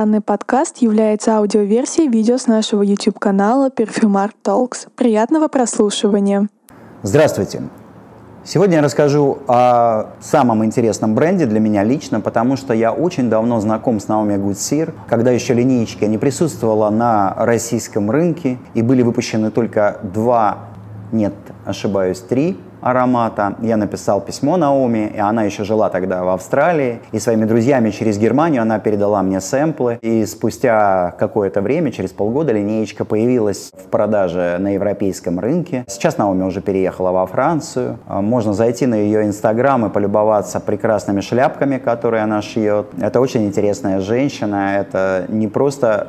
Данный подкаст является аудиоверсией видео с нашего YouTube-канала Perfumart Talks. Приятного прослушивания! Здравствуйте! Сегодня я расскажу о самом интересном бренде для меня лично, потому что я очень давно знаком с Наоми Гудсир, когда еще линеечка не присутствовала на российском рынке и были выпущены только два, нет, ошибаюсь, три аромата. Я написал письмо Наоми, и она еще жила тогда в Австралии. И своими друзьями через Германию она передала мне сэмплы. И спустя какое-то время, через полгода, линеечка появилась в продаже на европейском рынке. Сейчас Наоми уже переехала во Францию. А, можно зайти на ее инстаграм и полюбоваться прекрасными шляпками, которые она шьет. Это очень интересная женщина. Это не просто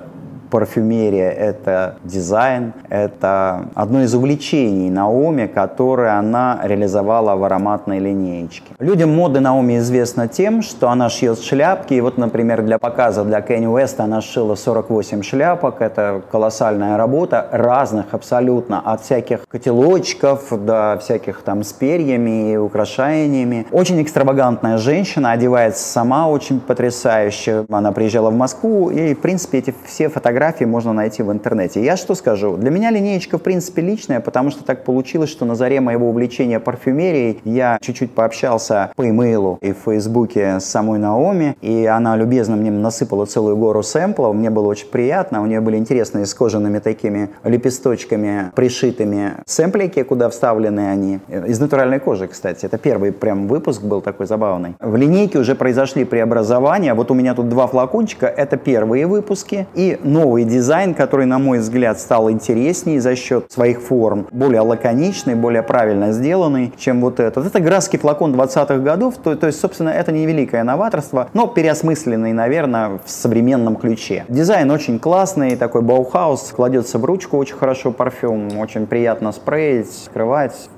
парфюмерия – это дизайн, это одно из увлечений Наоми, которое она реализовала в ароматной линеечке. Людям моды Наоми известна тем, что она шьет шляпки, и вот, например, для показа для Кенни Уэста она шила 48 шляпок, это колоссальная работа, разных абсолютно, от всяких котелочков до всяких там с перьями и украшениями. Очень экстравагантная женщина, одевается сама очень потрясающе. Она приезжала в Москву, и, в принципе, эти все фотографии фотографии можно найти в интернете. Я что скажу? Для меня линеечка, в принципе, личная, потому что так получилось, что на заре моего увлечения парфюмерией я чуть-чуть пообщался по имейлу и в фейсбуке с самой Наоми, и она любезно мне насыпала целую гору сэмплов. Мне было очень приятно. У нее были интересные с кожаными такими лепесточками пришитыми сэмплики, куда вставлены они. Из натуральной кожи, кстати. Это первый прям выпуск был такой забавный. В линейке уже произошли преобразования. Вот у меня тут два флакончика. Это первые выпуски. И новый новый дизайн, который, на мой взгляд, стал интереснее за счет своих форм, более лаконичный, более правильно сделанный, чем вот этот. Это графский флакон 20-х годов, то, то есть, собственно, это не великое новаторство, но переосмысленный, наверное, в современном ключе. Дизайн очень классный, такой Bauhaus, кладется в ручку очень хорошо парфюм, очень приятно спреить, закрывать.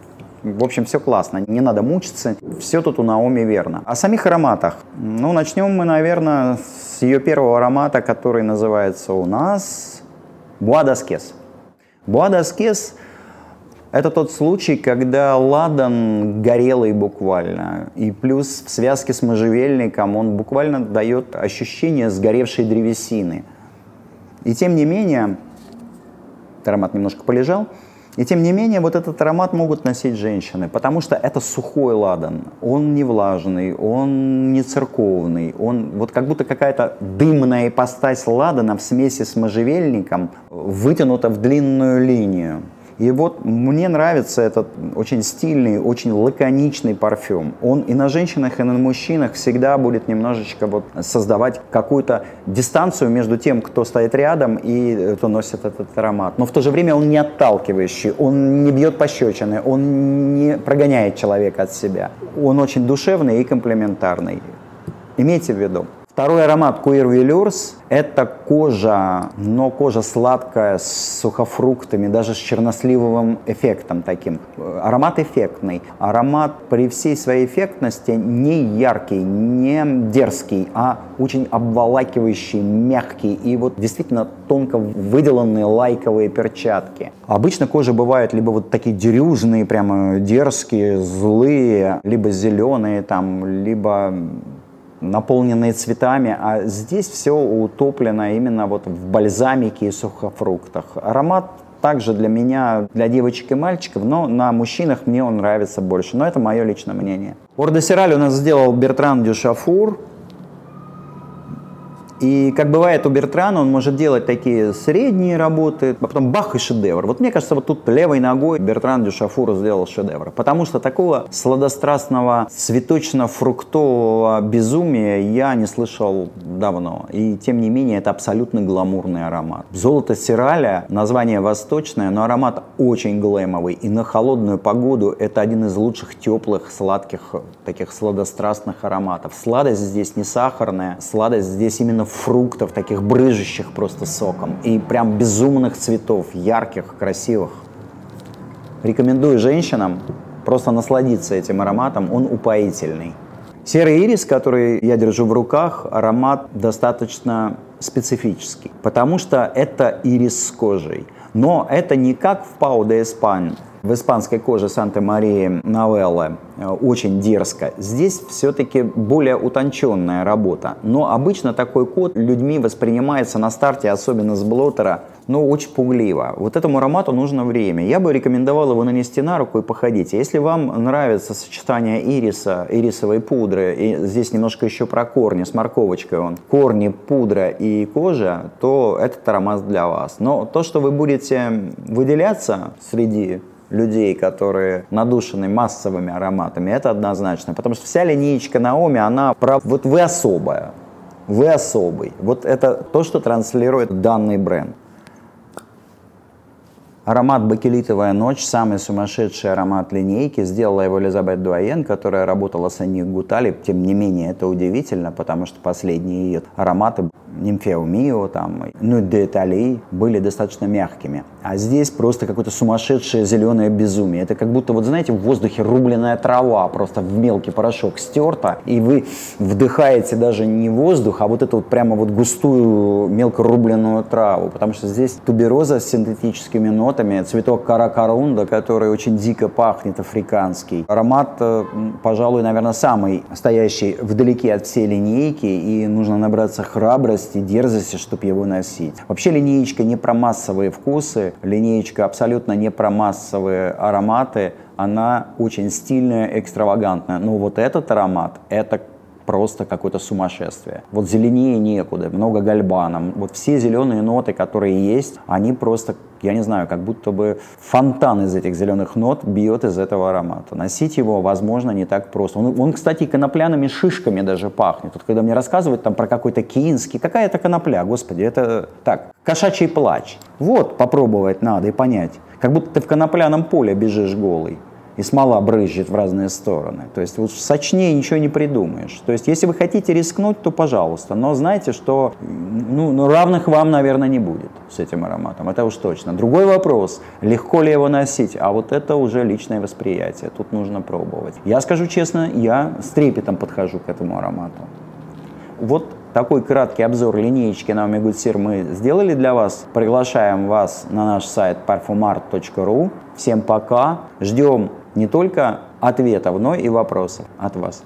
В общем, все классно, не надо мучиться, все тут у Наоми верно. О самих ароматах. Ну, начнем мы, наверное, с ее первого аромата, который называется у нас Bois d'Ascèse. Bois d'Ascèse – это тот случай, когда ладан горелый буквально. И плюс в связке с можжевельником он буквально дает ощущение сгоревшей древесины. И тем не менее, аромат немножко полежал – и тем не менее, вот этот аромат могут носить женщины, потому что это сухой ладан. Он не влажный, он не церковный, он вот как будто какая-то дымная ипостась ладана в смеси с можжевельником вытянута в длинную линию. И вот мне нравится этот очень стильный, очень лаконичный парфюм. Он и на женщинах, и на мужчинах всегда будет немножечко вот создавать какую-то дистанцию между тем, кто стоит рядом и кто носит этот аромат. Но в то же время он не отталкивающий, он не бьет пощечины, он не прогоняет человека от себя. Он очень душевный и комплементарный. Имейте в виду. Второй аромат Queer Velours – это кожа, но кожа сладкая, с сухофруктами, даже с черносливовым эффектом таким. Аромат эффектный. Аромат при всей своей эффектности не яркий, не дерзкий, а очень обволакивающий, мягкий и вот действительно тонко выделанные лайковые перчатки. Обычно кожа бывает либо вот такие дерюжные, прямо дерзкие, злые, либо зеленые там, либо наполненные цветами, а здесь все утоплено именно вот в бальзамике и сухофруктах. Аромат также для меня, для девочек и мальчиков, но на мужчинах мне он нравится больше. Но это мое личное мнение. Ордосираль у нас сделал Бертран Дюшафур. И как бывает у Бертрана, он может делать такие средние работы, а потом бах и шедевр. Вот мне кажется, вот тут левой ногой Бертран Дюшафур сделал шедевр. Потому что такого сладострастного цветочно-фруктового безумия я не слышал давно. И тем не менее, это абсолютно гламурный аромат. Золото сираля, название восточное, но аромат очень глэмовый. И на холодную погоду это один из лучших теплых, сладких, таких сладострастных ароматов. Сладость здесь не сахарная, сладость здесь именно фруктов, таких брыжущих просто соком. И прям безумных цветов, ярких, красивых. Рекомендую женщинам просто насладиться этим ароматом, он упоительный. Серый ирис, который я держу в руках, аромат достаточно специфический, потому что это ирис с кожей. Но это не как в Пау де Эспань, в испанской коже Санта-Марии Новеллы э, очень дерзко. Здесь все-таки более утонченная работа. Но обычно такой код людьми воспринимается на старте, особенно с блотера, но очень пугливо. Вот этому аромату нужно время. Я бы рекомендовал его нанести на руку и походить. Если вам нравится сочетание ириса, ирисовой пудры, и здесь немножко еще про корни, с морковочкой он, корни, пудра и кожа, то этот аромат для вас. Но то, что вы будете выделяться среди людей, которые надушены массовыми ароматами, это однозначно. Потому что вся линейка Наоми, она про... Вот вы особая. Вы особый. Вот это то, что транслирует данный бренд. Аромат «Бакелитовая ночь» – самый сумасшедший аромат линейки. Сделала его Элизабет Дуаен, которая работала с Анни Гутали. Тем не менее, это удивительно, потому что последние ее ароматы Нимфео Мио, там, ну, де Италии были достаточно мягкими. А здесь просто какое-то сумасшедшее зеленое безумие. Это как будто, вот знаете, в воздухе рубленная трава просто в мелкий порошок стерта, и вы вдыхаете даже не воздух, а вот эту вот прямо вот густую мелко рубленную траву, потому что здесь тубероза с синтетическими нотами, цветок каракарунда, который очень дико пахнет, африканский. Аромат, э, пожалуй, наверное, самый стоящий вдалеке от всей линейки, и нужно набраться храбрости, дерзости, чтобы его носить. Вообще линеечка не про массовые вкусы, линеечка абсолютно не про массовые ароматы, она очень стильная, экстравагантная. Но вот этот аромат, это просто какое-то сумасшествие. Вот зеленее некуда, много гальбана. Вот все зеленые ноты, которые есть, они просто, я не знаю, как будто бы фонтан из этих зеленых нот бьет из этого аромата. Носить его, возможно, не так просто. Он, он кстати, конопляными шишками даже пахнет. Вот когда мне рассказывают там про какой-то киинский, какая это конопля, господи, это так, кошачий плач. Вот попробовать надо и понять. Как будто ты в конопляном поле бежишь голый и смола брызжет в разные стороны. То есть вот сочнее ничего не придумаешь. То есть если вы хотите рискнуть, то пожалуйста. Но знайте, что ну, ну, равных вам, наверное, не будет с этим ароматом. Это уж точно. Другой вопрос, легко ли его носить, а вот это уже личное восприятие. Тут нужно пробовать. Я скажу честно, я с трепетом подхожу к этому аромату. Вот такой краткий обзор линеечки Naomi Good мы сделали для вас. Приглашаем вас на наш сайт parfumart.ru. Всем пока. Ждем не только ответов, но и вопросов от вас.